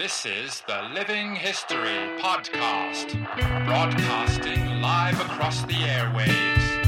This is the Living History Podcast, broadcasting live across the airwaves.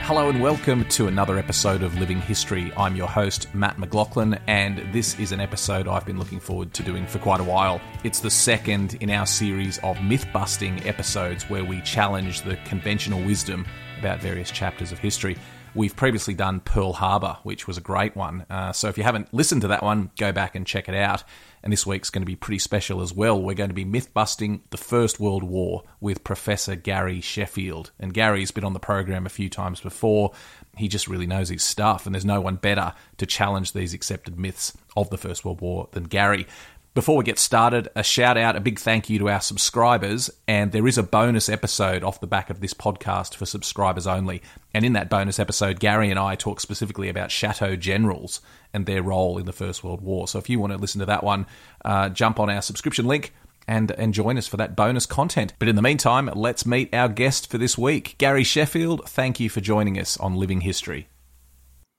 Hello and welcome to another episode of Living History. I'm your host, Mat McLachlan, and this is an episode I've been looking forward to doing for quite a while. It's the second in our series of myth busting episodes where we challenge the conventional wisdom about various chapters of history. We've previously done Pearl Harbor, which was a great one. Uh, so if you haven't listened to that one, go back and check it out. And this week's going to be pretty special as well. We're going to be myth busting the First World War with Professor Gary Sheffield. And Gary's been on the program a few times before. He just really knows his stuff, and there's no one better to challenge these accepted myths of the First World War than Gary. Before we get started, a shout out, a big thank you to our subscribers. And there is a bonus episode off the back of this podcast for subscribers only. And in that bonus episode, Gary and I talk specifically about Chateau generals and their role in the First World War. So if you want to listen to that one, uh, jump on our subscription link and, and join us for that bonus content. But in the meantime, let's meet our guest for this week. Gary Sheffield, thank you for joining us on Living History.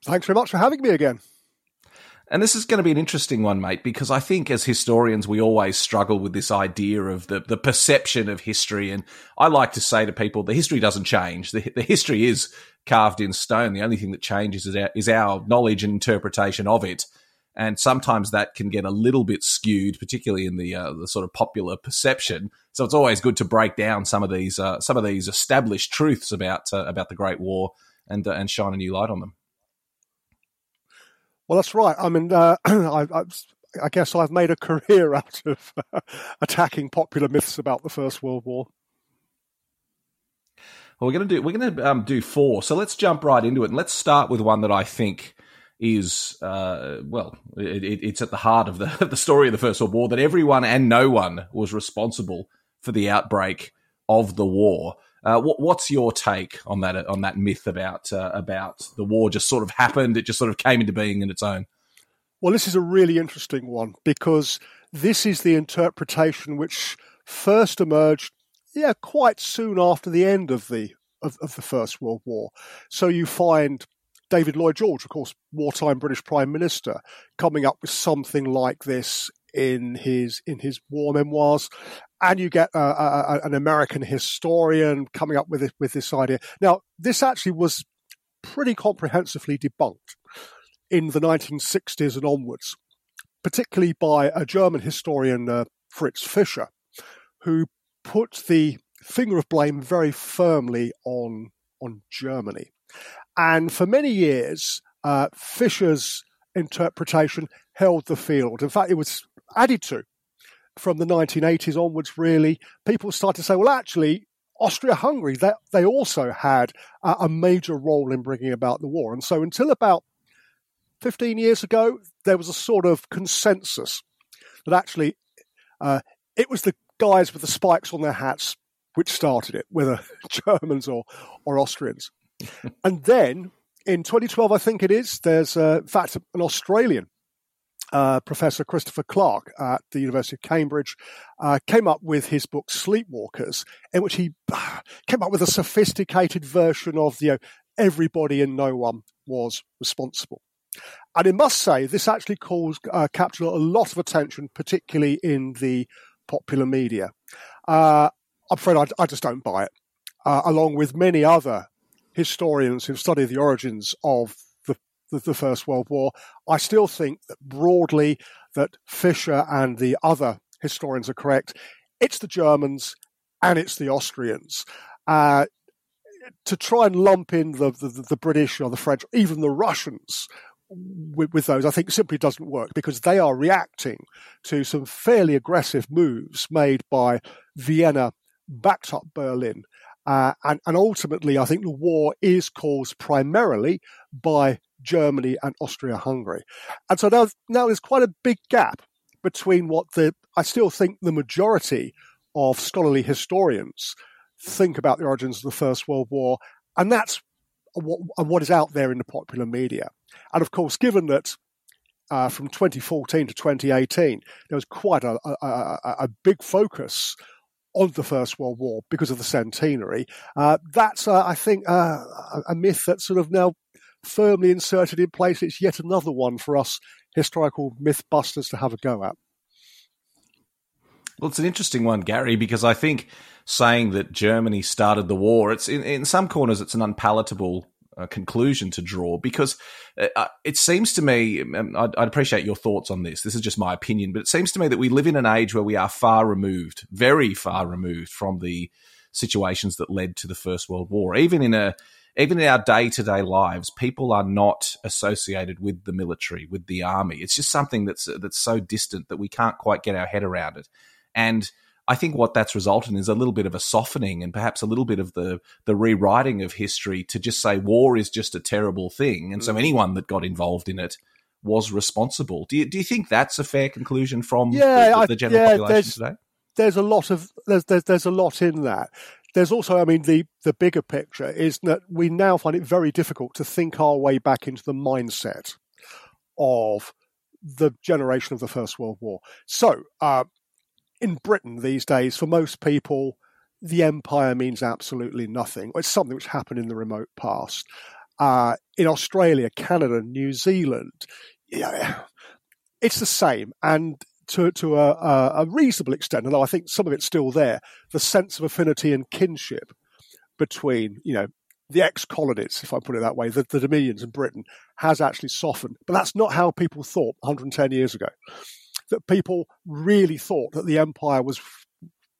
Thanks very much for having me again. And this is going to be an interesting one, mate, because I think as historians, we always struggle with this idea of the, the perception of history. And I like to say to people, the history doesn't change. The, the history is carved in stone. The only thing that changes is our, is our knowledge and interpretation of it. And sometimes that can get a little bit skewed, particularly in the uh, the sort of popular perception. So it's always good to break down some of these uh, some of these established truths about uh, about the Great War and uh, and shine a new light on them. Well, that's right. I mean, uh, I, I, I, guess I've made a career out of uh, attacking popular myths about the First World War. Well, we're going to do we're going to um, do four. So let's jump right into it, and let's start with one that I think is uh, well, it, it's at the heart of the the story of the First World War that everyone and no one was responsible for the outbreak of the war. Uh, what, what's your take on that on that myth about uh, about the war just sort of happened? It just sort of came into being in its own. Well, this is a really interesting one because this is the interpretation which first emerged, yeah, quite soon after the end of the of, of the First World War. So you find David Lloyd George, of course, wartime British Prime Minister, coming up with something like this in his in his war memoirs, and you get an American historian coming up with it, with this idea. Now, this actually was pretty comprehensively debunked in the 1960s and onwards, particularly by a German historian, uh, Fritz Fischer, who put the finger of blame very firmly on on Germany. And for many years, uh, Fischer's interpretation held the field. In fact, it was added to from the 1980s onwards, really, people started to say, well, actually, Austria Hungary, they, they also had a, a major role in bringing about the war. And so until about 15 years ago, there was a sort of consensus that actually uh, it was the guys with the spikes on their hats which started it, whether Germans or, or Austrians. and then in 2012, I think it is, there's uh, in fact an Australian uh, Professor Christopher Clark at the University of Cambridge uh, came up with his book Sleepwalkers, in which he came up with a sophisticated version of you know, everybody and no one was responsible. And I must say, this actually caused, uh, captured a lot of attention, particularly in the popular media. Uh, I'm afraid I, I, just don't buy it. Uh, along with many other historians who've studied the origins of the, the, First World War, I still think that broadly that Fischer and the other historians are correct. It's the Germans and it's the Austrians. Uh, to try and lump in the, the, the British or the French, even the Russians, with, with, those, I think simply doesn't work because they are reacting to some fairly aggressive moves made by Vienna, backed up Berlin. Uh, and, and ultimately, I think the war is caused primarily by Germany and Austria Hungary. And so now, now there's quite a big gap between what the, I still think the majority of scholarly historians think about the origins of the First World War, and that's what, what is out there in the popular media. And of course, given that uh, from 2014 to 2018, there was quite a, a, a, big focus on the First World War because of the centenary. Uh, that's, uh, I think, uh, a myth that's sort of now firmly inserted in place. It's yet another one for us historical mythbusters to have a go at. Well, it's an interesting one, Gary, because I think saying that Germany started the war, it's in, in some corners it's an unpalatable uh, conclusion to draw because uh, uh, it seems to me, um, I'd, I'd, appreciate your thoughts on this. This is just my opinion, but it seems to me that we live in an age where we are far removed, very far removed from the situations that led to the First World War. Even in a even in our day to day lives, people are not associated with the military, with the army. It's just something that's that's so distant that we can't quite get our head around it. And I think what that's resulted in is a little bit of a softening and perhaps a little bit of the the rewriting of history to just say war is just a terrible thing, and so mm. anyone that got involved in it was responsible. Do you do you think that's a fair conclusion from yeah, the, the, the general I, yeah, population today? There's a lot of there's, there's there's a lot in that. There's also, I mean, the the bigger picture is that we now find it very difficult to think our way back into the mindset of the generation of the First World War. So, uh, in Britain these days, for most people, the empire means absolutely nothing. It's something which happened in the remote past. Uh, in Australia, Canada, New Zealand, yeah, it's the same. And to, to a, a, reasonable extent, although I think some of it's still there, the sense of affinity and kinship between, you know, the ex-colonies, if I put it that way, the, the dominions in Britain, has actually softened. But that's not how people thought 110 years ago that people really thought that the empire was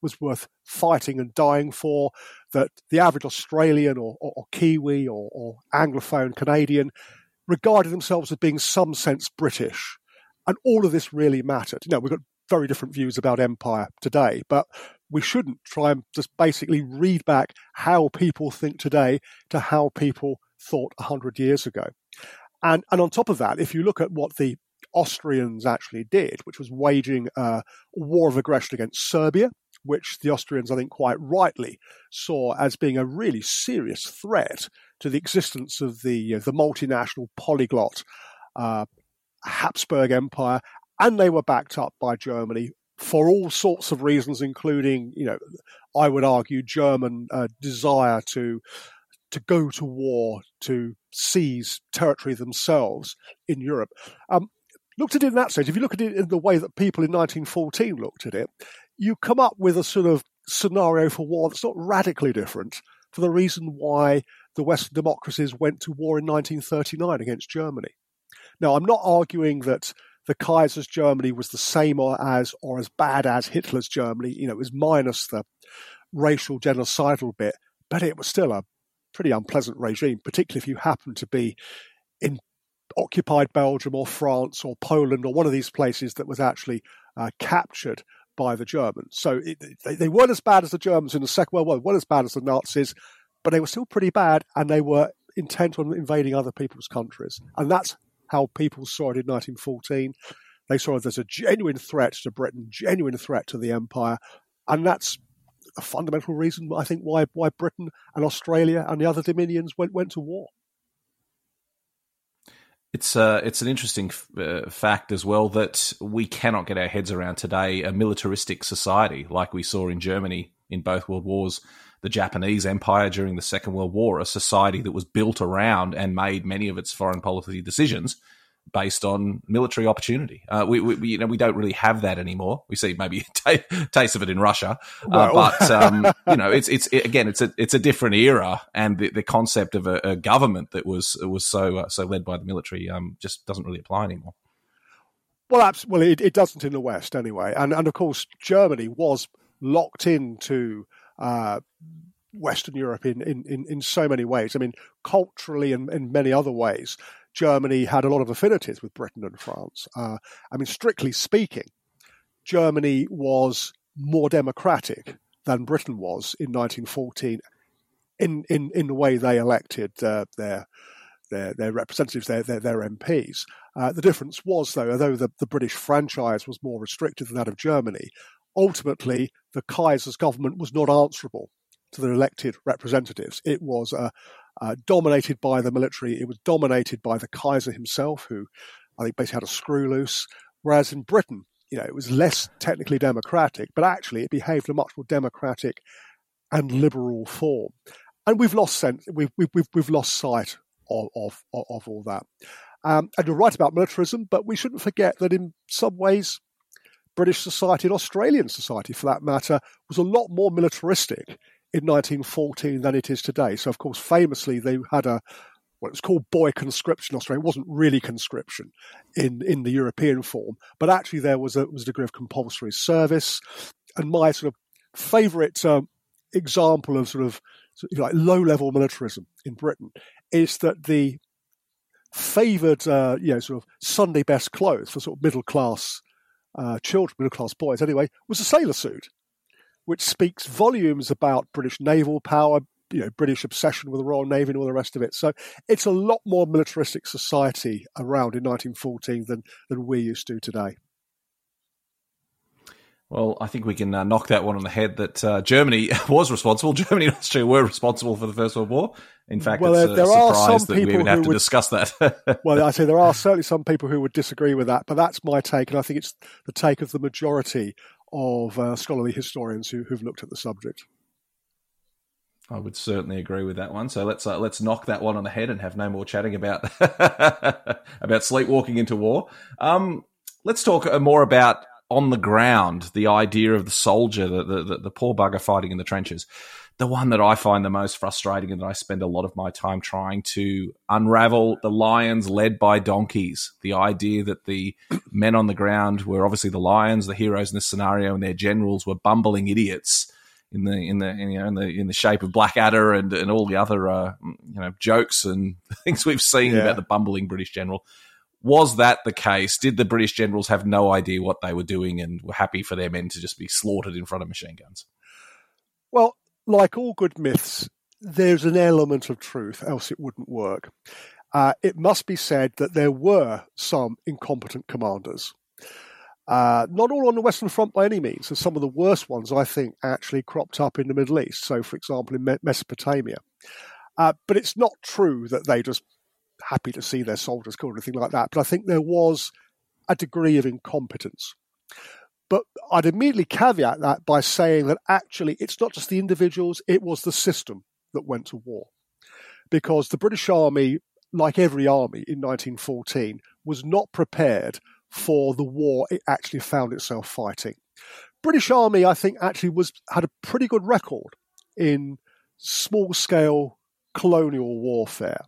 was worth fighting and dying for, that the average Australian or, or, or Kiwi or, or, Anglophone Canadian regarded themselves as being some sense British. And all of this really mattered. You know, we've got very different views about empire today, but we shouldn't try and just basically read back how people think today to how people thought 100 years ago. And, and on top of that, if you look at what the Austrians actually did, which was waging a war of aggression against Serbia, which the Austrians, I think, quite rightly saw as being a really serious threat to the existence of the the multinational polyglot uh, Habsburg Empire, and they were backed up by Germany for all sorts of reasons, including, you know, I would argue, German uh, desire to to go to war to seize territory themselves in Europe. Um, looked at it in that sense, if you look at it in the way that people in 1914 looked at it, you come up with a sort of scenario for war that's not radically different for the reason why the Western democracies went to war in 1939 against Germany. Now, I'm not arguing that the Kaiser's Germany was the same or as or as bad as Hitler's Germany. You know, it was minus the racial genocidal bit, but it was still a pretty unpleasant regime, particularly if you happen to be in occupied Belgium or France or Poland or one of these places that was actually uh, captured by the Germans. So it, they, they, weren't as bad as the Germans in the Second World War, they weren't as bad as the Nazis, but they were still pretty bad and they were intent on invading other people's countries. And that's how people saw it in 1914. They saw it as a genuine threat to Britain, genuine threat to the empire. And that's a fundamental reason, I think, why, why Britain and Australia and the other dominions went, went to war. It's uh, it's an interesting f- uh, fact as well that we cannot get our heads around today a militaristic society like we saw in Germany in both world wars, the Japanese Empire during the Second World War, a society that was built around and made many of its foreign policy decisions based on military opportunity. Uh, we, we, you know, we don't really have that anymore. We see maybe a t- taste of it in Russia, uh, but um, you know, it's it's it, again, it's a it's a different era, and the, the concept of a, a, government that was was so uh, so led by the military um, just doesn't really apply anymore. Well, well, it, it, doesn't in the West anyway, and and of course Germany was locked into. Uh, Western Europe in, in, in, in so many ways. I mean, culturally and in many other ways. Germany had a lot of affinities with Britain and France. Uh, I mean, strictly speaking, Germany was more democratic than Britain was in 1914 in, in, in the way they elected uh, their, their, their representatives, their, their, their MPs. Uh, the difference was, though, although the, the British franchise was more restricted than that of Germany, ultimately the Kaiser's government was not answerable to the elected representatives. It was a, uh, dominated by the military. It was dominated by the Kaiser himself, who I think basically had a screw loose. Whereas in Britain, you know, it was less technically democratic, but actually it behaved in a much more democratic and liberal form. And we've lost sense, we've, we've, we've lost sight of, of, of all that. Um, and you're right about militarism, but we shouldn't forget that in some ways, British society and Australian society, for that matter, was a lot more militaristic in 1914 than it is today. So, of course, famously, they had a what was called boy conscription in Australia. It wasn't really conscription in, in the European form, but actually there was a, was a degree of compulsory service. And my sort of favourite um, example of sort of, like low level militarism in Britain is that the favoured, uh, you know, sort of Sunday best clothes for sort of middle class uh, children, middle class boys anyway, was a sailor suit which speaks volumes about British naval power, you know, British obsession with the Royal Navy and all the rest of it. So it's a lot more militaristic society around in 1914 than, than we used to today. Well, I think we can uh, knock that one on the head that uh, Germany was responsible. Germany and Austria were responsible for the First World War. In fact, well, it's a there surprise that we even have to would, discuss that. well, I say there are certainly some people who would disagree with that, but that's my take, and I think it's the take of the majority of uh, scholarly historians who, who've looked at the subject. I would certainly agree with that one. So let's uh, let's knock that one on the head and have no more chatting about about sleepwalking into war. Um, let's talk uh, more about on the ground, the idea of the soldier, the, the, the poor bugger fighting in the trenches the one that I find the most frustrating and that I spend a lot of my time trying to unravel the lions led by donkeys. The idea that the men on the ground were obviously the lions, the heroes in this scenario, and their generals were bumbling idiots in the in the in, you know in the in the shape of Blackadder and and all the other uh, you know jokes and things we've seen yeah. about the bumbling British general. Was that the case? Did the British generals have no idea what they were doing and were happy for their men to just be slaughtered in front of machine guns? Well, like all good myths, there's an element of truth, else it wouldn't work. Uh, it must be said that there were some incompetent commanders. Uh, not all on the Western Front by any means, and some of the worst ones, I think, actually cropped up in the Middle East. So, for example, in Mesopotamia. Uh, but it's not true that they just happy to see their soldiers killed or anything like that. But I think there was a degree of incompetence. But I'd immediately caveat that by saying that actually it's not just the individuals, it was the system that went to war. Because the British Army, like every army in 1914, was not prepared for the war it actually found itself fighting. British Army, I think, actually was had a pretty good record in small scale colonial warfare.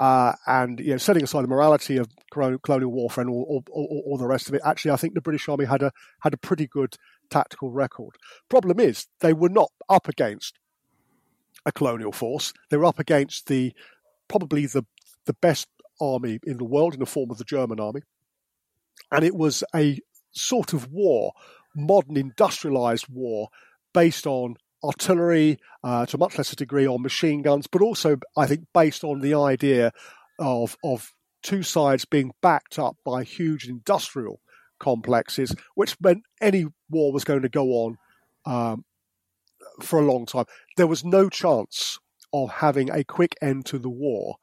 Uh, and you know, setting aside the morality of colonial warfare and all, all, all, the rest of it, actually, I think the British Army had a had a pretty good tactical record. Problem is, they were not up against a colonial force. They were up against the probably the the best army in the world in the form of the German army, and it was a sort of war, modern industrialized war, based on artillery, uh, to a much lesser degree on machine guns, but also, I think, based on the idea of, of two sides being backed up by huge industrial complexes, which meant any war was going to go on um, for a long time. There was no chance of having a quick end to the war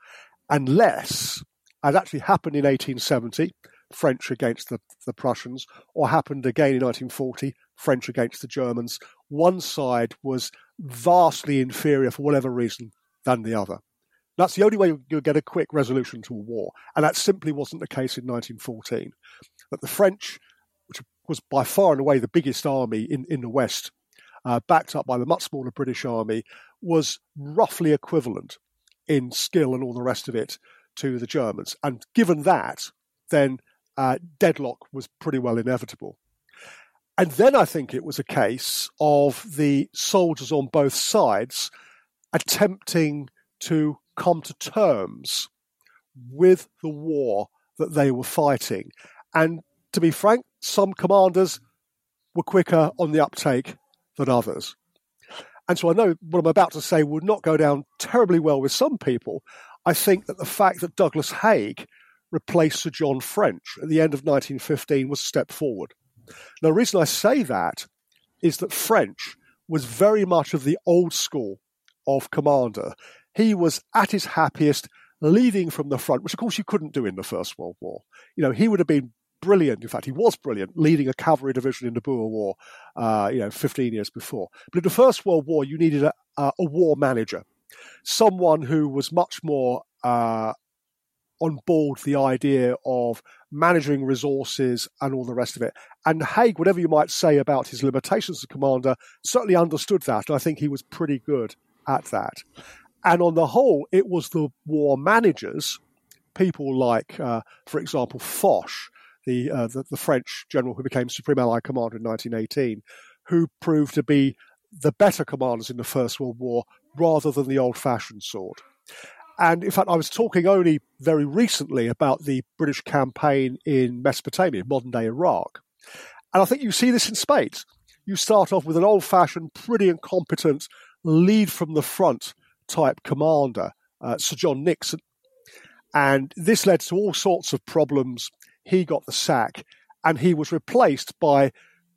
unless as actually happened in 1870, French against the, the Prussians, or happened again in 1940, French against the Germans. One side was vastly inferior for whatever reason than the other. That's the only way you'll get a quick resolution to a war. And that simply wasn't the case in 1914. That the French, which was by far and away the biggest army in, in the West, uh, backed up by the much smaller British army, was roughly equivalent in skill and all the rest of it to the Germans. And given that, then uh, deadlock was pretty well inevitable. And then I think it was a case of the soldiers on both sides attempting to come to terms with the war that they were fighting. And to be frank, some commanders were quicker on the uptake than others. And so I know what I'm about to say would not go down terribly well with some people. I think that the fact that Douglas Haig replaced Sir John French at the end of 1915 was a step forward. Now, the reason I say that is that French was very much of the old school of commander. He was at his happiest leading from the front, which of course you couldn't do in the First World War. You know, he would have been brilliant. In fact, he was brilliant leading a cavalry division in the Boer War, uh, you know, 15 years before. But in the First World War, you needed a, a war manager, someone who was much more uh, on board the idea of managing resources and all the rest of it. And Haig, whatever you might say about his limitations as a commander, certainly understood that. I think he was pretty good at that. And on the whole, it was the war managers, people like, uh, for example, Foch, the, uh, the, the French general who became Supreme Allied Commander in 1918, who proved to be the better commanders in the First World War rather than the old-fashioned sort. And in fact, I was talking only very recently about the British campaign in Mesopotamia, modern day Iraq. And I think you see this in spades. You start off with an old fashioned, pretty incompetent lead from the front type commander, uh, Sir John Nixon. And this led to all sorts of problems. He got the sack and he was replaced by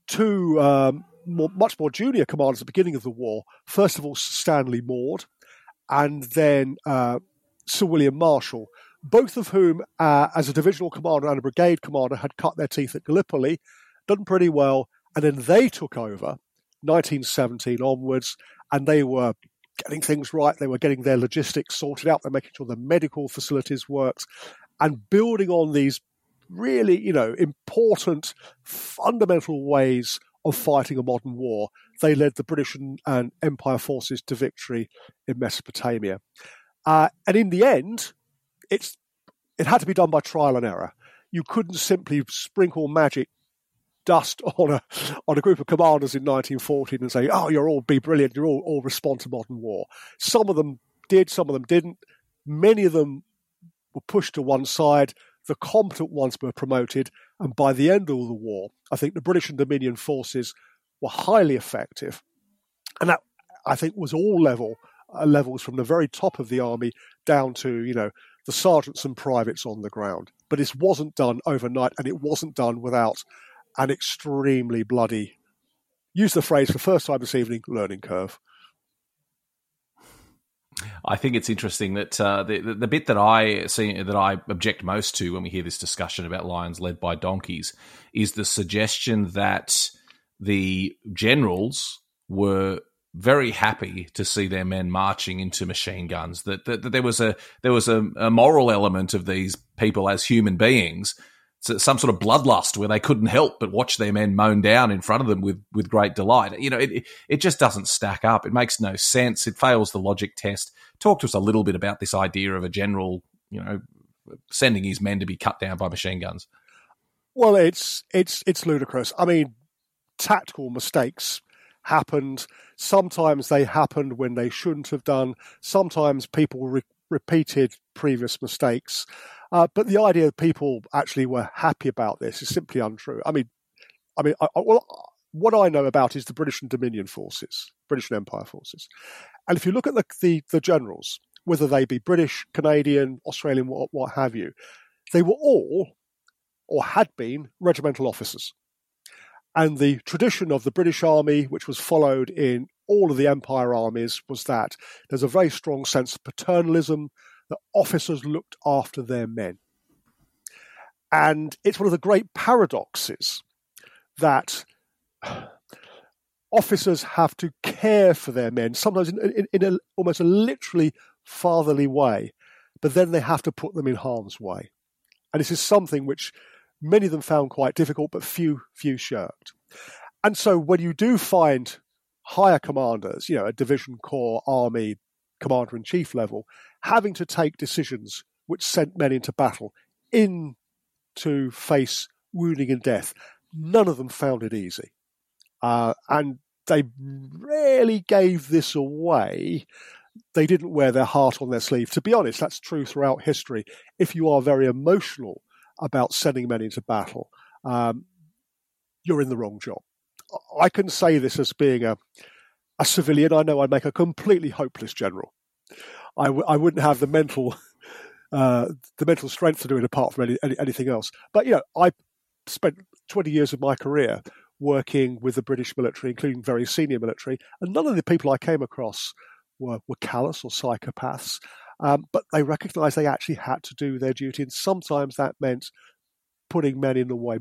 two um, more, much more junior commanders at the beginning of the war. First of all, Stanley Maude, and then uh, Sir William Marshall, both of whom, uh, as a divisional commander and a brigade commander, had cut their teeth at Gallipoli, done pretty well, and then they took over 1917 onwards, and they were getting things right. They were getting their logistics sorted out. They're making sure the medical facilities worked, and building on these really, you know, important, fundamental ways of fighting a modern war. They led the British and, and Empire forces to victory in Mesopotamia. Uh, and in the end, it's it had to be done by trial and error. You couldn't simply sprinkle magic dust on a on a group of commanders in 1914 and say, "Oh, you're all be brilliant. You're all all respond to modern war." Some of them did, some of them didn't. Many of them were pushed to one side. The competent ones were promoted, and by the end of the war, I think the British and Dominion forces were highly effective, and that I think was all level levels from the very top of the army down to you know the sergeants and privates on the ground. But this wasn't done overnight, and it wasn't done without an extremely bloody. Use the phrase for first time this evening. Learning curve. I think it's interesting that uh, the, the, the bit that I see that I object most to when we hear this discussion about lions led by donkeys is the suggestion that the generals were very happy to see their men marching into machine guns. That, that, that there was a there was a, a, moral element of these people as human beings, so some sort of bloodlust where they couldn't help but watch their men mown down in front of them with with great delight. You know, it it just doesn't stack up. It makes no sense. It fails the logic test. Talk to us a little bit about this idea of a general, you know, sending his men to be cut down by machine guns. Well, it's it's it's ludicrous. I mean, tactical mistakes happened. Sometimes they happened when they shouldn't have done. Sometimes people re- repeated previous mistakes. Uh, but the idea that people actually were happy about this is simply untrue. I mean, I mean, I, I, well, what I know about is the British and Dominion forces, British and Empire forces, and if you look at the the, the generals, whether they be British, Canadian, Australian, what, what have you, they were all or had been regimental officers. And the tradition of the British Army, which was followed in all of the Empire armies, was that there's a very strong sense of paternalism that officers looked after their men. And it's one of the great paradoxes that officers have to care for their men, sometimes in, in, in a, almost a literally fatherly way, but then they have to put them in harm's way. And this is something which many of them found quite difficult, but few, few shirked. And so when you do find higher commanders, you know, a division corps, army, commander in chief level, having to take decisions which sent men into battle in to face wounding and death, none of them found it easy. Uh, and they rarely gave this away. They didn't wear their heart on their sleeve. To be honest, that's true throughout history. If you are very emotional about sending men into battle, um, you're in the wrong job. I can say this as being a, a civilian. I know I'd make a completely hopeless general. I w- I wouldn't have the mental uh, the mental strength to do it apart from any, any, anything else. But you know, I spent 20 years of my career working with the British military, including very senior military, and none of the people I came across were, were callous or psychopaths. Um, but they recognised they actually had to do their duty, and sometimes that meant putting men in the way,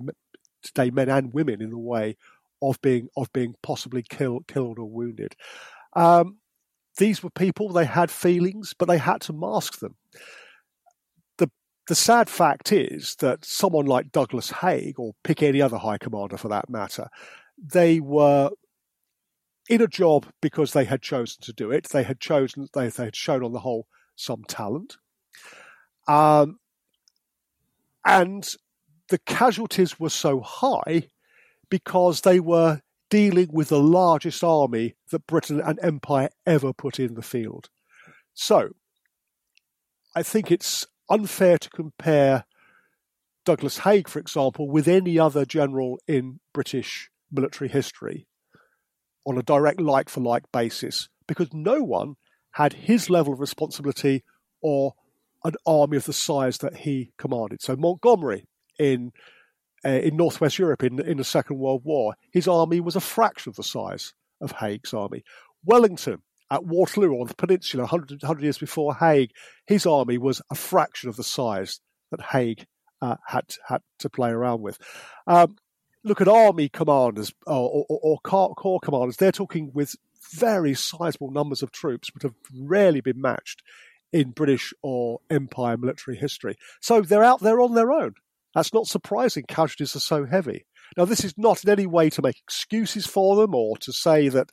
today men and women in the way of being of being possibly killed, killed or wounded. Um, these were people; they had feelings, but they had to mask them. the The sad fact is that someone like Douglas Haig, or pick any other high commander for that matter, they were in a job because they had chosen to do it. They had chosen; they, they had shown on the whole some talent. Um, and the casualties were so high because they were dealing with the largest army that Britain and Empire ever put in the field. So, I think it's unfair to compare Douglas Haig, for example, with any other general in British military history on a direct like for like basis because no one had his level of responsibility or an army of the size that he commanded. So Montgomery in uh, in northwest Europe in in the Second World War, his army was a fraction of the size of Haig's army. Wellington at Waterloo on the peninsula, 100, 100 years before Haig, his army was a fraction of the size that Haig uh, had had to play around with. Um, look at army commanders or, or, or corps commanders; they're talking with very sizable numbers of troops, but have rarely been matched in British or Empire military history. So they're out there on their own. That's not surprising. Casualties are so heavy. Now, this is not in any way to make excuses for them or to say that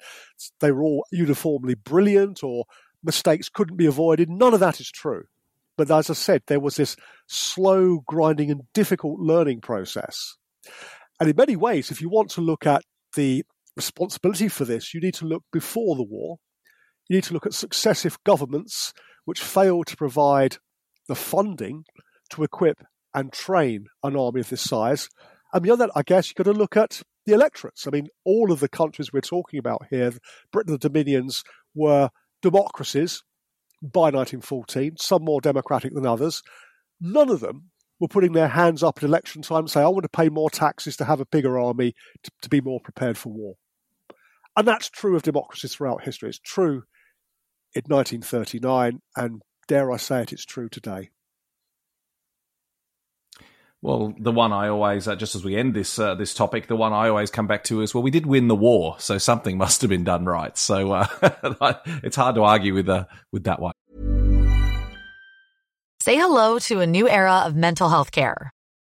they were all uniformly brilliant or mistakes couldn't be avoided. None of that is true. But as I said, there was this slow, grinding, and difficult learning process. And in many ways, if you want to look at the responsibility for this, you need to look before the war. You need to look at successive governments which failed to provide the funding to equip and train an army of this size. And beyond that, I guess you've got to look at the electorates. I mean, all of the countries we're talking about here, Britain the Dominions, were democracies by 1914, some more democratic than others. None of them were putting their hands up at election time and say, I want to pay more taxes to have a bigger army to, to be more prepared for war. And that's true of democracies throughout history. It's true in 1939, and dare I say it, it's true today. Well, the one I always, uh, just as we end this uh, this topic, the one I always come back to is, well, we did win the war, so something must have been done right. So uh, it's hard to argue with uh, with that one. Say hello to a new era of mental health care.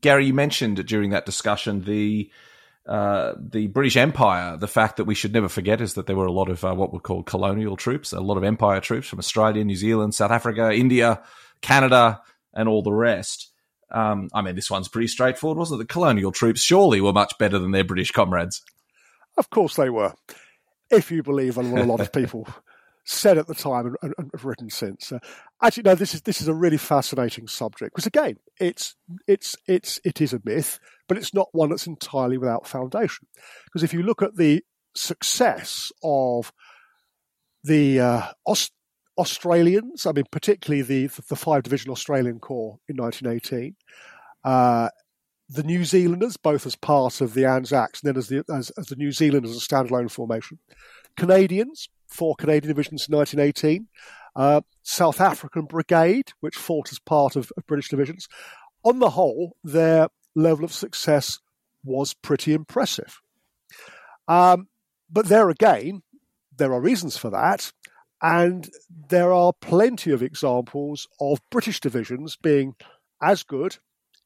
Gary, you mentioned during that discussion the uh, the British Empire. The fact that we should never forget is that there were a lot of uh, what were called colonial troops, a lot of Empire troops from Australia, New Zealand, South Africa, India, Canada, and all the rest. Um, I mean, this one's pretty straightforward, wasn't it? The colonial troops surely were much better than their British comrades. Of course they were, if you believe what a lot of people said at the time and, and, and have written since. Uh, actually, no, this is this is a really fascinating subject because again, it's it's it's it is a myth, but it's not one that's entirely without foundation. Because if you look at the success of the uh, Aust- Australians, I mean, particularly the the five division Australian Corps in 1918. Uh, the New Zealanders, both as part of the Anzacs and then as the as, as the New Zealanders as a standalone formation. Canadians, four Canadian divisions in 1918. Uh, South African Brigade, which fought as part of, of British divisions. On the whole, their level of success was pretty impressive. Um, but there again, there are reasons for that. And there are plenty of examples of British divisions being as good,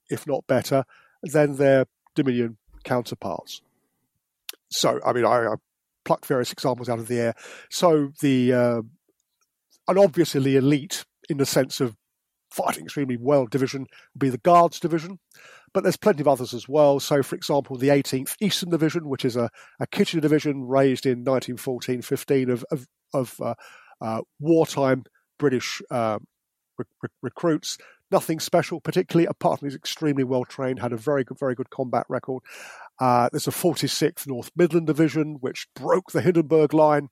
if not better, than their Dominion counterparts. So, I mean, I, I plucked various examples out of the air. So, the uh, and obviously the elite, in the sense of fighting extremely well, division would be the Guards division. But there's plenty of others as well. So, for example, the 18th Eastern Division, which is a, a Kitchener division raised in 1914-15 of, of, of uh, uh, wartime British uh, re- recruits. Nothing special, particularly apart from he's extremely well trained, had a very good, very good combat record. Uh, there's a 46th North Midland Division, which broke the Hindenburg Line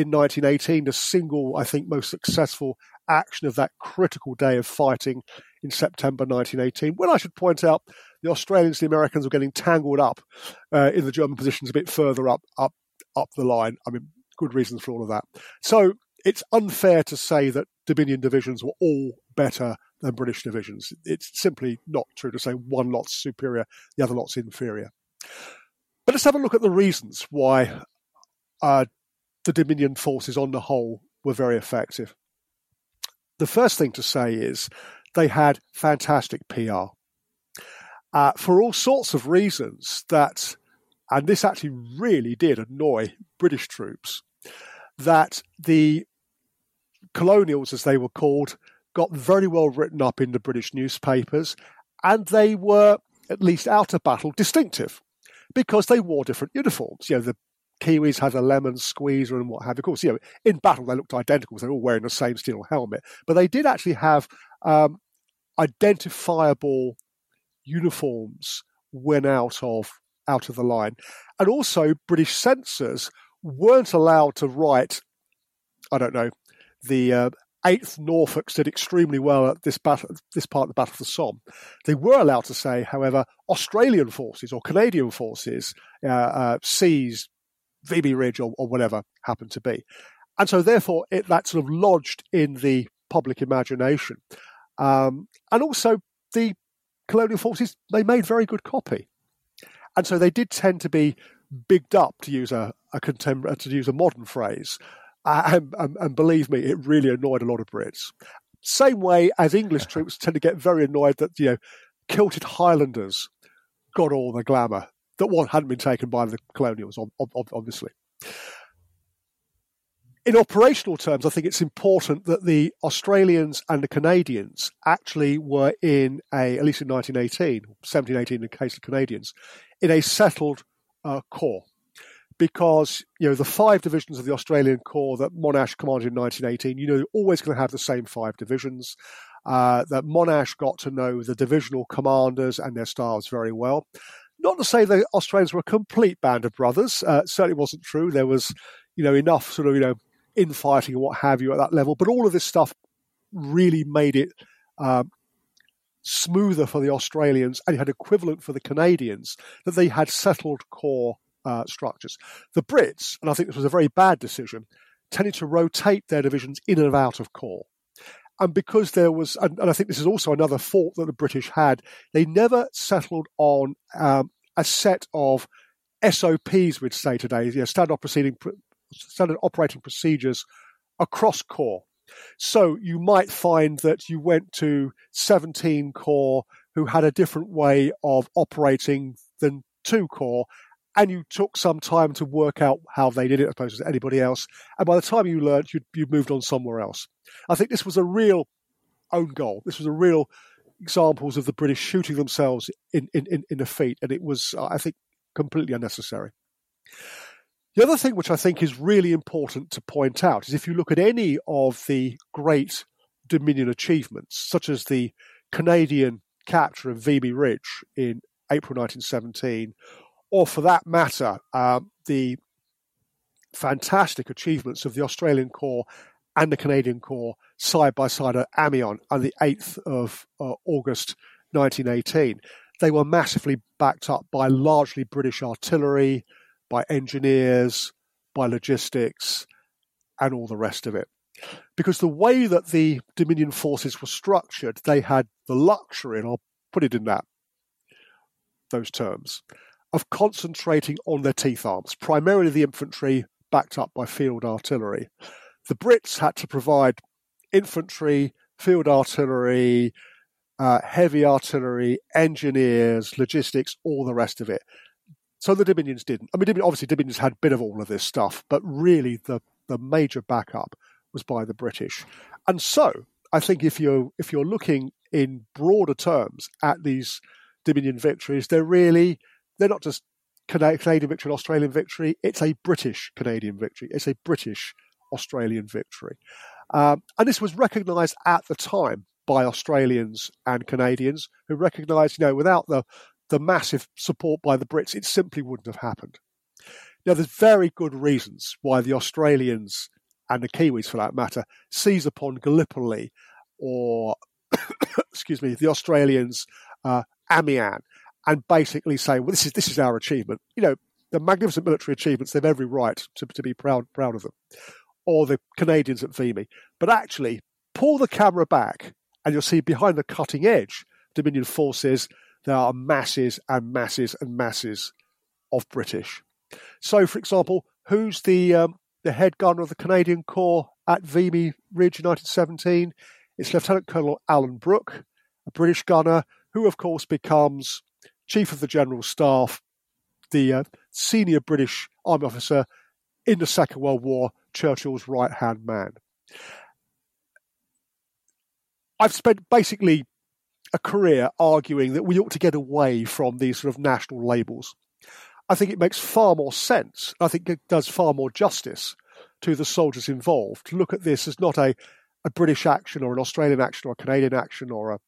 in 1918, the single, I think, most successful action of that critical day of fighting in September 1918. When I should point out, the Australians and the Americans were getting tangled up uh, in the German positions a bit further up, up, up the line. I mean, good reasons for all of that. So it's unfair to say that Dominion divisions were all better than British divisions. It's simply not true to say one lot's superior, the other lot's inferior. But let's have a look at the reasons why uh, the Dominion forces on the whole were very effective. The first thing to say is they had fantastic PR. Uh, for all sorts of reasons that, and this actually really did annoy British troops, that the colonials, as they were called, got very well written up in the British newspapers, and they were, at least out of battle, distinctive because they wore different uniforms. You know, the Kiwis had a lemon squeezer and what have you. Of course, you know, in battle they looked identical because they were all wearing the same steel helmet, but they did actually have um, identifiable uniforms when out of out of the line, and also British censors weren't allowed to write. I don't know the uh, 8th Norfolks did extremely well at this, battle, this part of the Battle of the Somme. They were allowed to say, however, Australian forces or Canadian forces uh, uh, seized Vimy Ridge or, or, whatever happened to be. And so, therefore, it, that sort of lodged in the public imagination. Um, and also, the colonial forces, they made very good copy. And so they did tend to be bigged up, to use a, a contem- to use a modern phrase, and, and, and believe me, it really annoyed a lot of Brits. Same way as English troops tend to get very annoyed that, you know, kilted Highlanders got all the glamour that one hadn't been taken by the colonials, obviously. In operational terms, I think it's important that the Australians and the Canadians actually were in a, at least in 1918, 1718 in the case of Canadians, in a settled uh, corps. because you know the five divisions of the Australian Corps that Monash commanded in 1918. You know, you're always going to have the same five divisions. Uh, that Monash got to know the divisional commanders and their styles very well. Not to say the Australians were a complete band of brothers. Uh, certainly wasn't true. There was, you know, enough sort of you know infighting and what have you at that level. But all of this stuff really made it um, smoother for the Australians and had equivalent for the Canadians that they had settled corps uh, structures. The Brits, and I think this was a very bad decision, tended to rotate their divisions in and out of corps. And because there was, and, and I think this is also another fault that the British had, they never settled on um, a set of SOPs, we'd say today, you know, standard, standard operating procedures across corps. So you might find that you went to 17 corps who had a different way of operating than 2 corps, and you took some time to work out how they did it as opposed to anybody else. And by the time you learned, you'd, you'd moved on somewhere else. I think this was a real own goal. This was a real examples of the British shooting themselves in, in, in, in the feet, and it was, uh, I think, completely unnecessary. The other thing which I think is really important to point out is if you look at any of the great Dominion achievements, such as the Canadian capture of Vimy Ridge in April 1917, or for that matter, uh, the fantastic achievements of the Australian Corps and the Canadian Corps side by side at Amiens on the 8th of uh, August 1918. They were massively backed up by largely British artillery, by engineers, by logistics, and all the rest of it. Because the way that the Dominion forces were structured, they had the luxury, and I'll put it in that those terms, of concentrating on their teeth arms, primarily the infantry backed up by field artillery. The Brits had to provide infantry, field artillery, uh, heavy artillery, engineers, logistics, all the rest of it. So the Dominions didn't. I mean, obviously, Dominions had a bit of all of this stuff, but really the, the major backup was by the British. And so I think if you're if you're looking in broader terms at these Dominion victories, they're really they're not just Canadian victory and Australian victory. It's a British Canadian victory. It's a British Australian victory. Um, and this was recognised at the time by Australians and Canadians who recognised, you know, without the the massive support by the Brits, it simply wouldn't have happened. Now, there's very good reasons why the Australians and the Kiwis, for that matter, seize upon Gallipoli or, excuse me, the Australians, uh, Amiens, and basically say, well, this is, this is our achievement. You know, the magnificent military achievements, they've every right to, to be proud, proud of them. Or the Canadians at Vimy. But actually, pull the camera back and you'll see behind the cutting edge Dominion forces there are masses and masses and masses of British. So, for example, who's the um, the head gunner of the Canadian Corps at Vimy Ridge in 1917? It's Lieutenant Colonel Alan Brooke, a British gunner who, of course, becomes Chief of the General Staff, the uh, senior British Army officer in the Second World War, Churchill's right hand man. I've spent basically a career arguing that we ought to get away from these sort of national labels. I think it makes far more sense. I think it does far more justice to the soldiers involved to look at this as not a, a British action or an Australian action or a Canadian action or a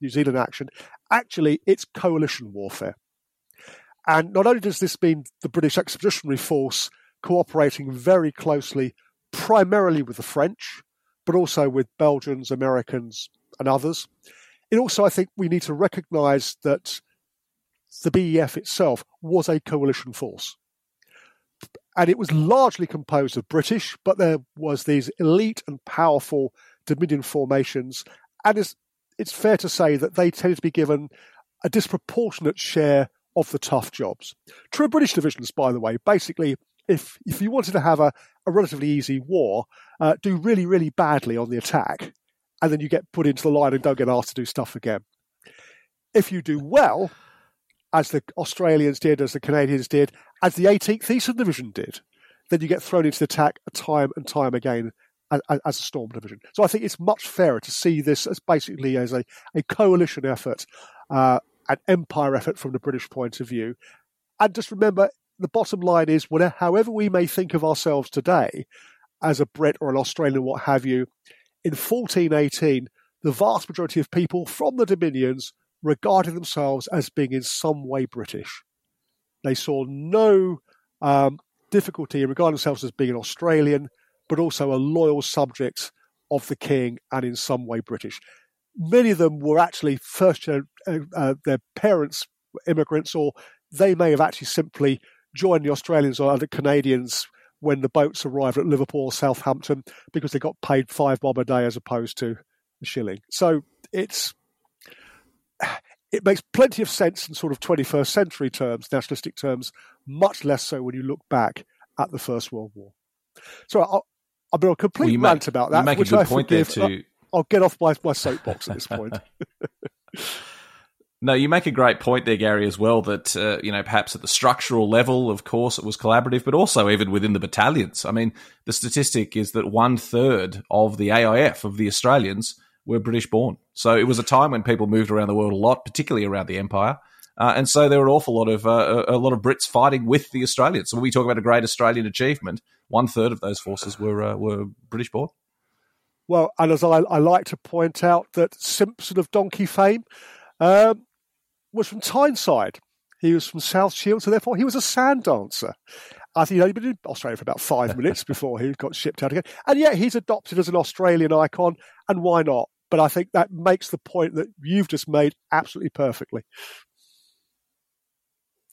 New Zealand action. Actually, it's coalition warfare. And not only does this mean the British Expeditionary Force cooperating very closely, primarily with the French, but also with Belgians, Americans, and others, it also, I think, we need to recognise that the BEF itself was a coalition force. And it was largely composed of British, but there was these elite and powerful Dominion formations. And it's, it's fair to say that they tended to be given a disproportionate share of the tough jobs. True British divisions, by the way, basically, if if you wanted to have a, a relatively easy war, uh, do really, really badly on the attack, and then you get put into the line and don't get asked to do stuff again. If you do well, as the Australians did, as the Canadians did, as the 18th Eastern Division did, then you get thrown into the attack time and time again as, a Storm Division. So I think it's much fairer to see this as basically as a, a coalition effort, uh, an empire effort from the British point of view. And just remember, the bottom line is, whatever, however we may think of ourselves today, as a Brit or an Australian, what have you, in 1418, the vast majority of people from the Dominions regarded themselves as being in some way British. They saw no um, difficulty in regarding themselves as being an Australian, but also a loyal subject of the king and in some way British. Many of them were actually first, uh, uh, their parents immigrants, or they may have actually simply joined the Australians or the Canadians when the boats arrived at Liverpool or Southampton because they got paid five bob a day as opposed to a shilling. So it's it makes plenty of sense in sort of 21st century terms, nationalistic terms, much less so when you look back at the First World War. So I'll, I'll be a complete well, rant make, about that. You make a good I point forgive. there too. I'll get off my, my soapbox at this point. No, you make a great point there, Gary, as well. That uh, you know, perhaps at the structural level, of course, it was collaborative, but also even within the battalions. I mean, the statistic is that one third of the AIF of the Australians were British born. So it was a time when people moved around the world a lot, particularly around the Empire. Uh, and so there were an awful lot of uh, a lot of Brits fighting with the Australians. So when we talk about a great Australian achievement, one third of those forces were uh, were British born. Well, and as I, I, like to point out, that Simpson of Donkey fame um, was from Tyneside. He was from South Shields, so therefore he was a sand dancer. I think he'd been in Australia for about five minutes before he got shipped out again. And yet he's adopted as an Australian icon, and why not? But I think that makes the point that you've just made absolutely perfectly.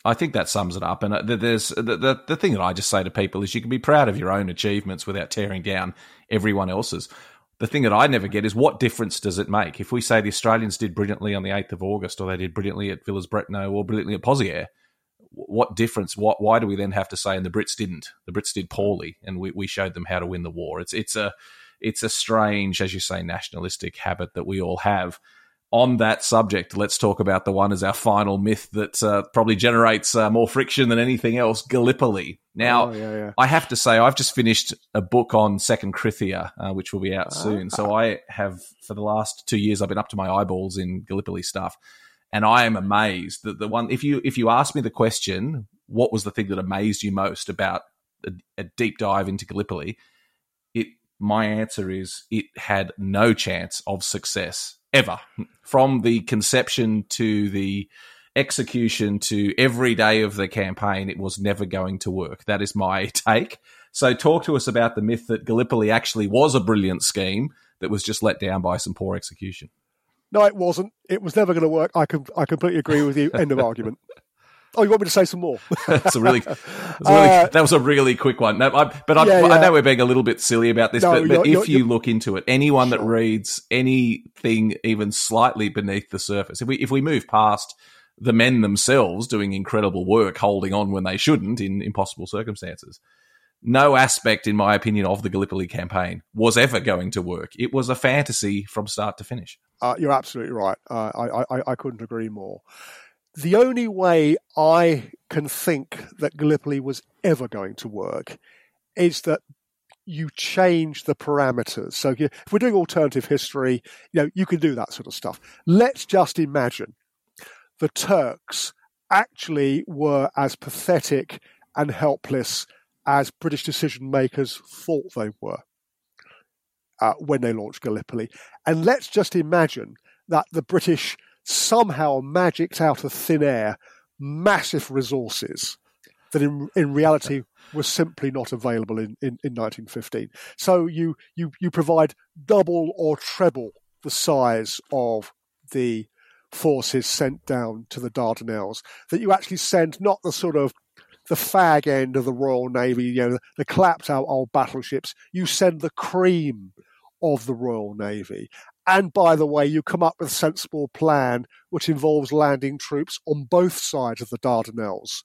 I think that sums it up. And uh, there's the, the, the thing that I just say to people is you can be proud of your own achievements without tearing down everyone else's the thing that I never get is what difference does it make if we say the Australians did brilliantly on the 8th of August or they did brilliantly at Villers-Bretonneux or brilliantly at Pozières? What difference? What? Why do we then have to say and the Brits didn't? The Brits did poorly, and we, we showed them how to win the war. It's it's a it's a strange, as you say, nationalistic habit that we all have on that subject, let's talk about the one as our final myth that uh, probably generates uh, more friction than anything else Gallipoli. Now, oh, yeah, yeah. I have to say, I've just finished a book on Second Krithia, uh, which will be out soon. So ah. I have, for the last two years, I've been up to my eyeballs in Gallipoli stuff. And I am amazed that the one, if you if you ask me the question, what was the thing that amazed you most about a, a deep dive into Gallipoli? It my answer is it had no chance of success ever. From the conception to the execution to every day of the campaign it was never going to work. That is my take. So talk to us about the myth that gallipoli actually was a brilliant scheme that was just let down by some poor execution. No it wasn't. It was never going to work. I can i completely agree with you. End of argument Oh, you want me to say some more? that's a really, that's a really uh, that was a really quick one. No, I, but I, yeah, yeah. I, know we're being a little bit silly about this, no, but, but if you look into it, anyone sure. that reads anything even slightly beneath the surface, if we if we move past the men themselves doing incredible work, holding on when they shouldn't in impossible circumstances, no aspect, in my opinion, of the Gallipoli campaign was ever going to work. It was a fantasy from start to finish. Uh, you're absolutely right. Uh, I, I, I couldn't agree more the only way I can think that Gallipoli was ever going to work is that you change the parameters. So if we're doing alternative history, you know, you can do that sort of stuff. Let's just imagine the Turks actually were as pathetic and helpless as British decision makers thought they were uh, when they launched Gallipoli. And let's just imagine that the British somehow magicked out of thin air massive resources that in, in reality were simply not available in, in, in 1915. So you, you, you provide double or treble the size of the forces sent down to the Dardanelles, that you actually send not the sort of the fag end of the Royal Navy, you know, the, the clapped out old battleships, you send the cream of the Royal Navy. And by the way, you come up with a sensible plan which involves landing troops on both sides of the Dardanelles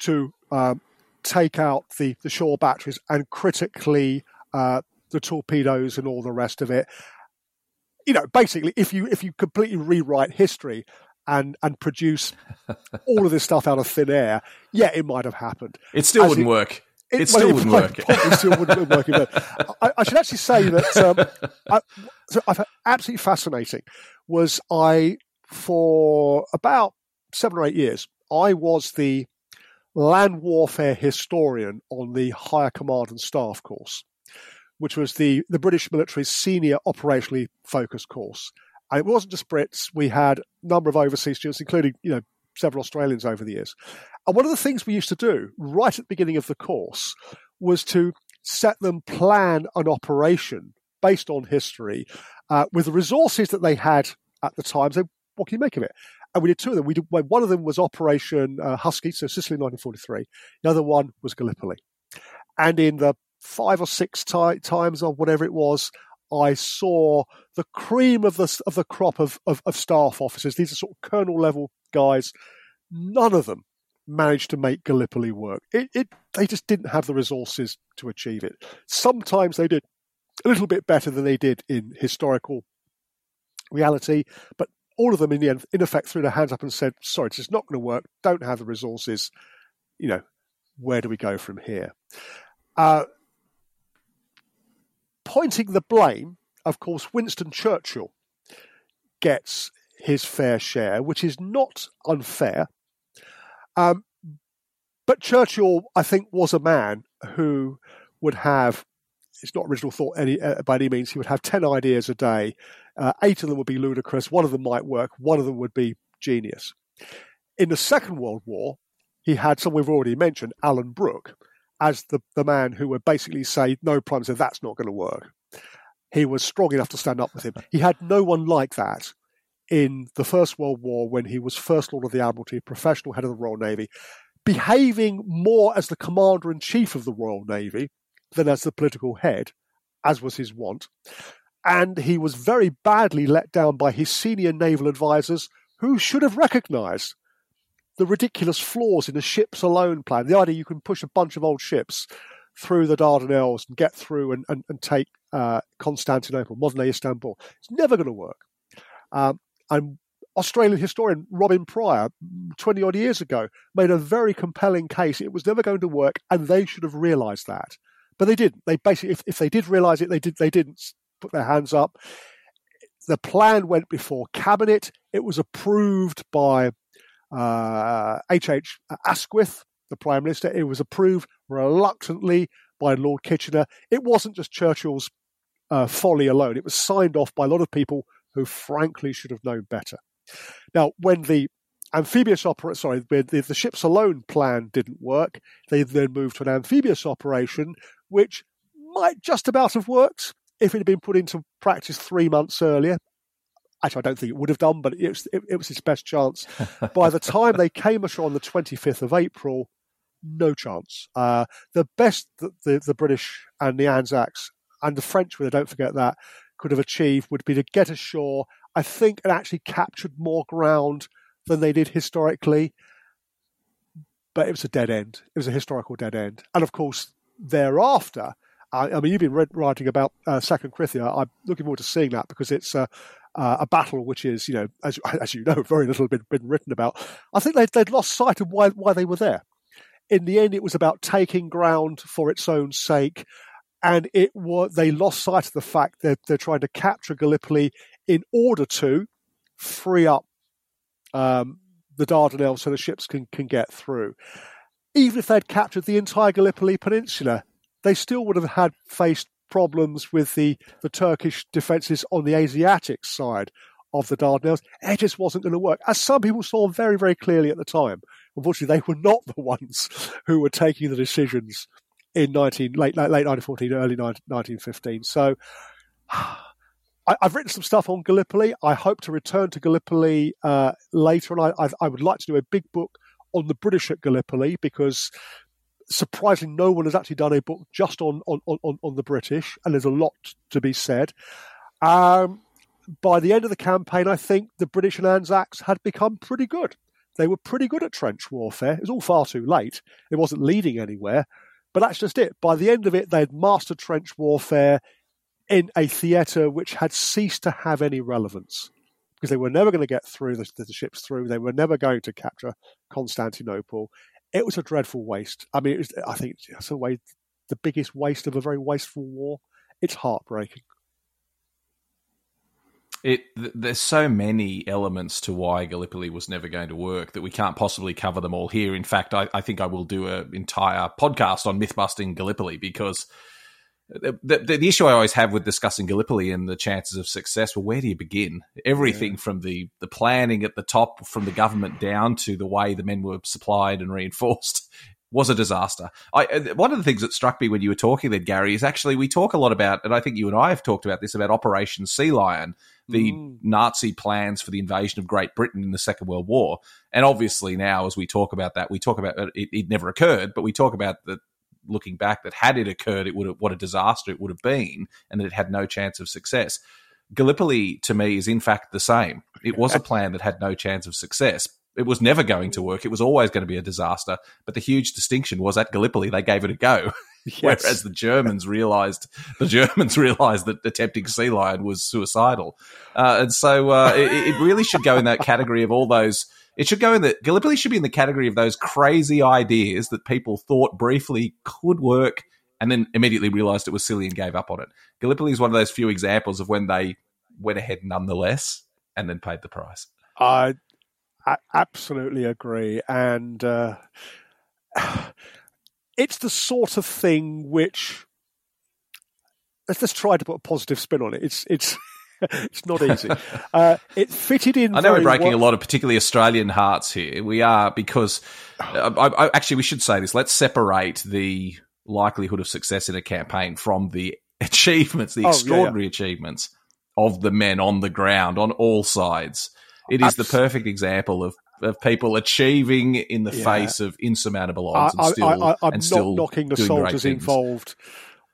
to um, take out the, the shore batteries and critically uh, the torpedoes and all the rest of it. You know, basically, if you if you completely rewrite history and and produce all of this stuff out of thin air, yeah, it might have happened. It still As wouldn't it, work. It, it still wouldn't work. Probably still wouldn't work. I, I, should actually say that um, I, so I found absolutely fascinating was I for about seven or eight years I was the land warfare historian on the Higher Command and Staff course, which was the, the British military's senior operationally focused course. And it wasn't just Brits. We had a number of overseas students, including, you know, several Australians over the years. And one of the things we used to do right at the beginning of the course was to set them plan an operation based on history uh, with the resources that they had at the time. So, what can you make of it? And we did two of them. We did one of them was Operation uh, Husky, so Sicily, 1943. The other one was Gallipoli. And in the five or six t- times or whatever it was, I saw the cream of the of the crop of, of, of staff officers. These are sort of colonel level guys. None of them managed to make Gallipoli work. It, it, they just didn't have the resources to achieve it. Sometimes they did a little bit better than they did in historical reality, but all of them in the end, in effect, threw their hands up and said, "Sorry, it's just not going to work. Don't have the resources. You know, where do we go from here?" Uh, pointing the blame, of course, Winston Churchill gets his fair share, which is not unfair. Um, but Churchill, I think, was a man who would have, it's not original thought any, uh, by any means, he would have 10 ideas a day. Uh, eight of them would be ludicrous, one of them might work, one of them would be genius. In the Second World War, he had someone we've already mentioned, Alan Brooke, as the, the man who would basically say, no, Prime Minister, that's not going to work. He was strong enough to stand up with him. He had no one like that in the First World War when he was First Lord of the Admiralty, professional head of the Royal Navy, behaving more as the commander in chief of the Royal Navy than as the political head, as was his wont. And he was very badly let down by his senior naval advisers who should have recognized the ridiculous flaws in the ships alone plan. The idea you can push a bunch of old ships through the Dardanelles and get through and, and, and take uh, Constantinople, modern day Istanbul. It's never going to work. Um, and Australian historian Robin Prior, 20 odd years ago, made a very compelling case. It was never going to work, and they should have realised that. But they didn't. They basically, if, if they did realise it, they did. They didn't put their hands up. The plan went before cabinet. It was approved by uh, H.H. Asquith, the Prime Minister. It was approved reluctantly by Lord Kitchener. It wasn't just Churchill's uh, folly alone. It was signed off by a lot of people who frankly should have known better. Now, when the amphibious opera, sorry, the, the ships alone plan didn't work, they then moved to an amphibious operation, which might just about have worked if it had been put into practice three months earlier. Actually, I don't think it would have done, but it was, it, it was its best chance. By the time they came ashore on the 25th of April, no chance. Uh, the best that the, the British and the Anzacs and the French, don't forget that, could have achieved would be to get ashore, I think, and actually captured more ground than they did historically. But it was a dead end. It was a historical dead end. And of course, thereafter, I, I mean, you've been writing about uh, Sac Krithia. I'm looking forward to seeing that because it's uh, uh, a battle which is, you know, as, as you know, very little been, been written about. I think they'd, they'd lost sight of why, why they were there. In the end, it was about taking ground for its own sake and it was they lost sight of the fact that they're trying to capture Gallipoli in order to free up um, the Dardanelles so the ships can, can get through. Even if they'd captured the entire Gallipoli Peninsula, they still would have had faced problems with the, the Turkish defences on the Asiatic side of the Dardanelles. It just wasn't going to work, as some people saw very, very clearly at the time. Unfortunately, they were not the ones who were taking the decisions in 19, late, late, late 1914, early 1915. So I, have written some stuff on Gallipoli. I hope to return to Gallipoli uh, later, and I, I, would like to do a big book on the British at Gallipoli because surprisingly, no one has actually done a book just on on, on, on the British, and there's a lot to be said. Um, by the end of the campaign, I think the British and Anzacs had become pretty good. They were pretty good at trench warfare. It was all far too late. It wasn't leading anywhere. But that's just it. By the end of it, they'd mastered trench warfare in a theatre which had ceased to have any relevance because they were never going to get through the, the, ships through. They were never going to capture Constantinople. It was a dreadful waste. I mean, it was, I think it's a way the biggest waste of a very wasteful war. It's heartbreaking. It there's so many elements to why Gallipoli was never going to work that we can't possibly cover them all here. In fact, I, I think I will do an entire podcast on myth busting Gallipoli because the, the, the, issue I always have with discussing Gallipoli and the chances of success, well, where do you begin? Everything yeah. from the, the planning at the top, from the government down to the way the men were supplied and reinforced was a disaster. I, uh, one of the things that struck me when you were talking then, Gary, is actually we talk a lot about, and I think you and I have talked about this about Operation Sea Lion, the mm. Nazi plans for the invasion of Great Britain in the Second World War. And obviously now, as we talk about that, we talk about uh, it, it never occurred, but we talk about the looking back that had it occurred, it would have, what a disaster it would have been, and that it had no chance of success. Gallipoli, to me, is in fact the same. It was a plan that had no chance of success, it was never going to work. It was always going to be a disaster. But the huge distinction was at Gallipoli, they gave it a go. Yes. Whereas the Germans realized the Germans realized that attempting sea lion was suicidal, uh, and so uh, it, it, really should go in that category of all those. It should go in the Gallipoli should be in the category of those crazy ideas that people thought briefly could work, and then immediately realized it was silly and gave up on it. Gallipoli is one of those few examples of when they went ahead nonetheless and then paid the price. Uh, I absolutely agree. And uh, it's the sort of thing which let's just try to put a positive spin on it. It's it's it's not easy. Uh, it fitted in. I know we're breaking well. a lot of particularly Australian hearts here. We are because uh, I, I, actually we should say this. Let's separate the likelihood of success in a campaign from the achievements, the oh, extraordinary yeah, yeah. achievements of the men on the ground on all sides. It is the perfect example of of people achieving in the yeah. face of insurmountable odds I, and still, I, I, am and still not knocking the soldiers involved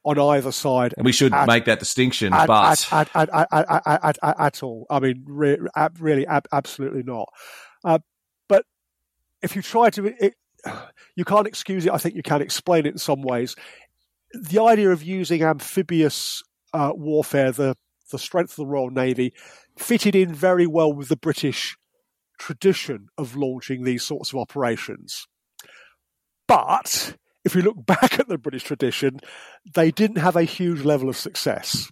on either side. And we should at, make that distinction, at, but at, at, at, all. I mean, re, really, ab, absolutely not. Uh, but if you try to, it, you can't excuse it. I think you can explain it in some ways. The idea of using amphibious uh, warfare, the the strength of the Royal Navy, fitted in very well with the British tradition of launching these sorts of operations. But if you look back at the British tradition, they didn't have a huge level of success.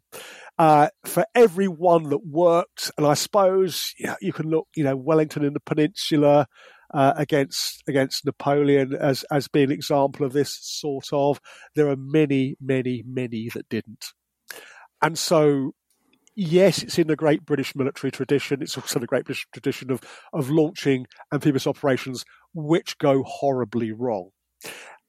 Uh, for every one that worked, and I suppose you, you can look, you know, Wellington in the Peninsula uh, against against Napoleon as as being an example of this sort of. There are many, many, many that didn't, and so yes, it's in the great British military tradition. It's also the great British tradition of, of launching amphibious operations which go horribly wrong.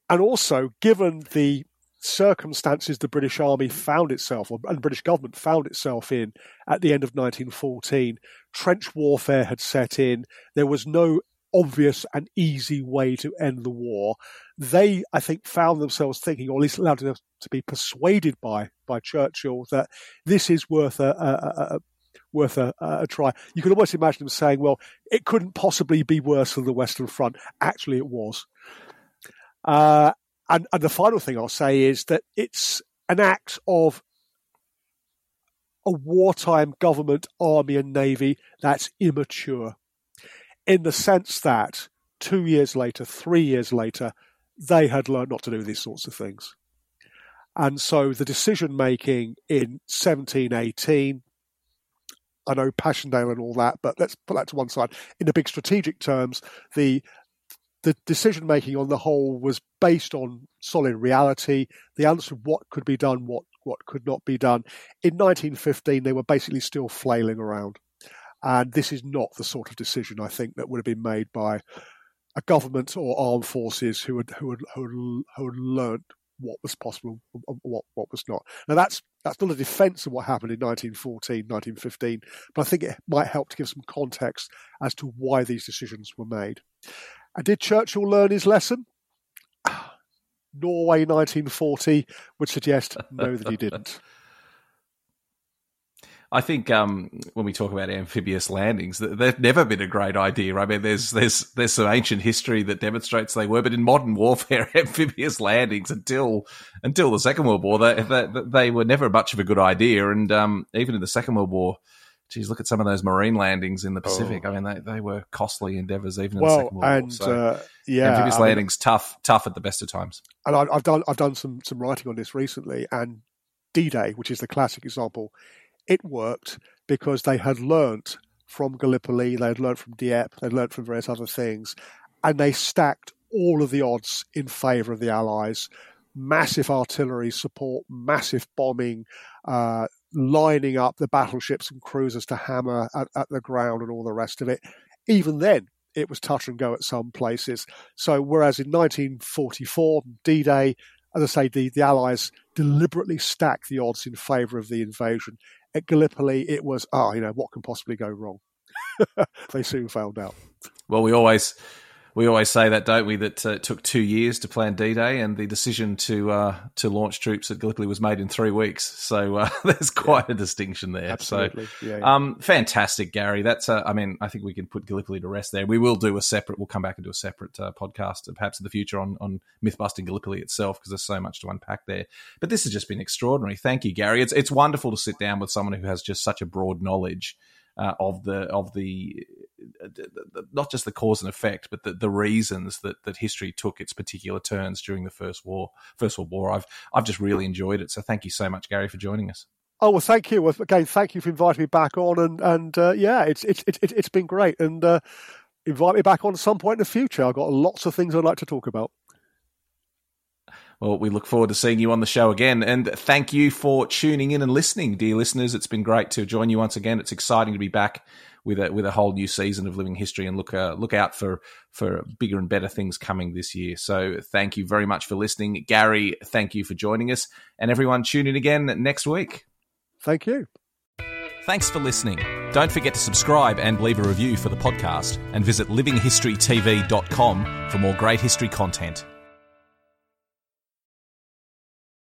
And also, given the circumstances the British Army found itself, or, and the British government found itself in at the end of 1914, trench warfare had set in. There was no obvious and easy way to end the war. They, I think, found themselves thinking, or at least allowed to be persuaded by by Churchill that this is worth a, a, a worth a, a, try. You can almost imagine them saying, "Well, it couldn't possibly be worse than the Western Front." Actually, it was. Uh, and, and the final thing I'll say is that it's an act of a wartime government, army, and navy that's immature in the sense that two years later, three years later, they had learned not to do these sorts of things. And so the decision making in 1718, I know Passchendaele and all that, but let's put that to one side. In the big strategic terms, the the decision making on the whole was based on solid reality, the answer of what could be done, what what could not be done. In 1915, they were basically still flailing around. And this is not the sort of decision I think that would have been made by a government or armed forces who had who had who had, who had learned what was possible, what what was not. Now that's that's not a defence of what happened in 1914, 1915, but I think it might help to give some context as to why these decisions were made. And did Churchill learn his lesson? Norway 1940 would suggest no that he didn't. I think um, when we talk about amphibious landings, they've never been a great idea. I mean, there's there's there's some ancient history that demonstrates they were, but in modern warfare, amphibious landings until until the Second World War, they they, they were never much of a good idea. And um, even in the Second World War, geez, look at some of those marine landings in the Pacific. Oh. I mean, they, they were costly endeavors even in the Second World and, War. So uh, yeah, amphibious I landings mean, tough, tough at the best of times. And I, I've done I've done some some writing on this recently, and D Day, which is the classic example, it worked because they had learnt from Gallipoli, they had learnt from Dieppe, they'd learnt from various other things, and they stacked all of the odds in favour of the Allies. Massive artillery support, massive bombing, uh, lining up the battleships and cruisers to hammer at, at the ground and all the rest of it. Even then, it was touch and go at some places. So, whereas in 1944, D Day, as I say, the, the Allies deliberately stacked the odds in favour of the invasion. At Gallipoli, it was, ah, oh, you know, what can possibly go wrong? they soon found out. Well, we always we always say that, don't we? That uh, it took two years to plan D-Day, and the decision to uh, to launch troops at Gallipoli was made in three weeks. So uh, there's quite yeah. a distinction there. Absolutely. So, yeah, yeah. Um, fantastic, Gary. That's uh, I mean, I think we can put Gallipoli to rest there. We will do a separate. We'll come back and do a separate uh, podcast, perhaps in the future, on on myth busting Gallipoli itself, because there's so much to unpack there. But this has just been extraordinary. Thank you, Gary. It's it's wonderful to sit down with someone who has just such a broad knowledge. Uh, of the of the not just the cause and effect, but the, the reasons that, that history took its particular turns during the First War, First World War. I've I've just really enjoyed it. So thank you so much, Gary, for joining us. Oh well, thank you again. Thank you for inviting me back on, and and uh, yeah, it's it's it's it's been great, and uh, invite me back on at some point in the future. I've got lots of things I'd like to talk about. Well, we look forward to seeing you on the show again. And thank you for tuning in and listening, dear listeners. It's been great to join you once again. It's exciting to be back with a with a whole new season of Living History and look uh, look out for for bigger and better things coming this year. So thank you very much for listening, Gary. Thank you for joining us, and everyone tune in again next week. Thank you. Thanks for listening. Don't forget to subscribe and leave a review for the podcast, and visit livinghistorytv.com for more great history content.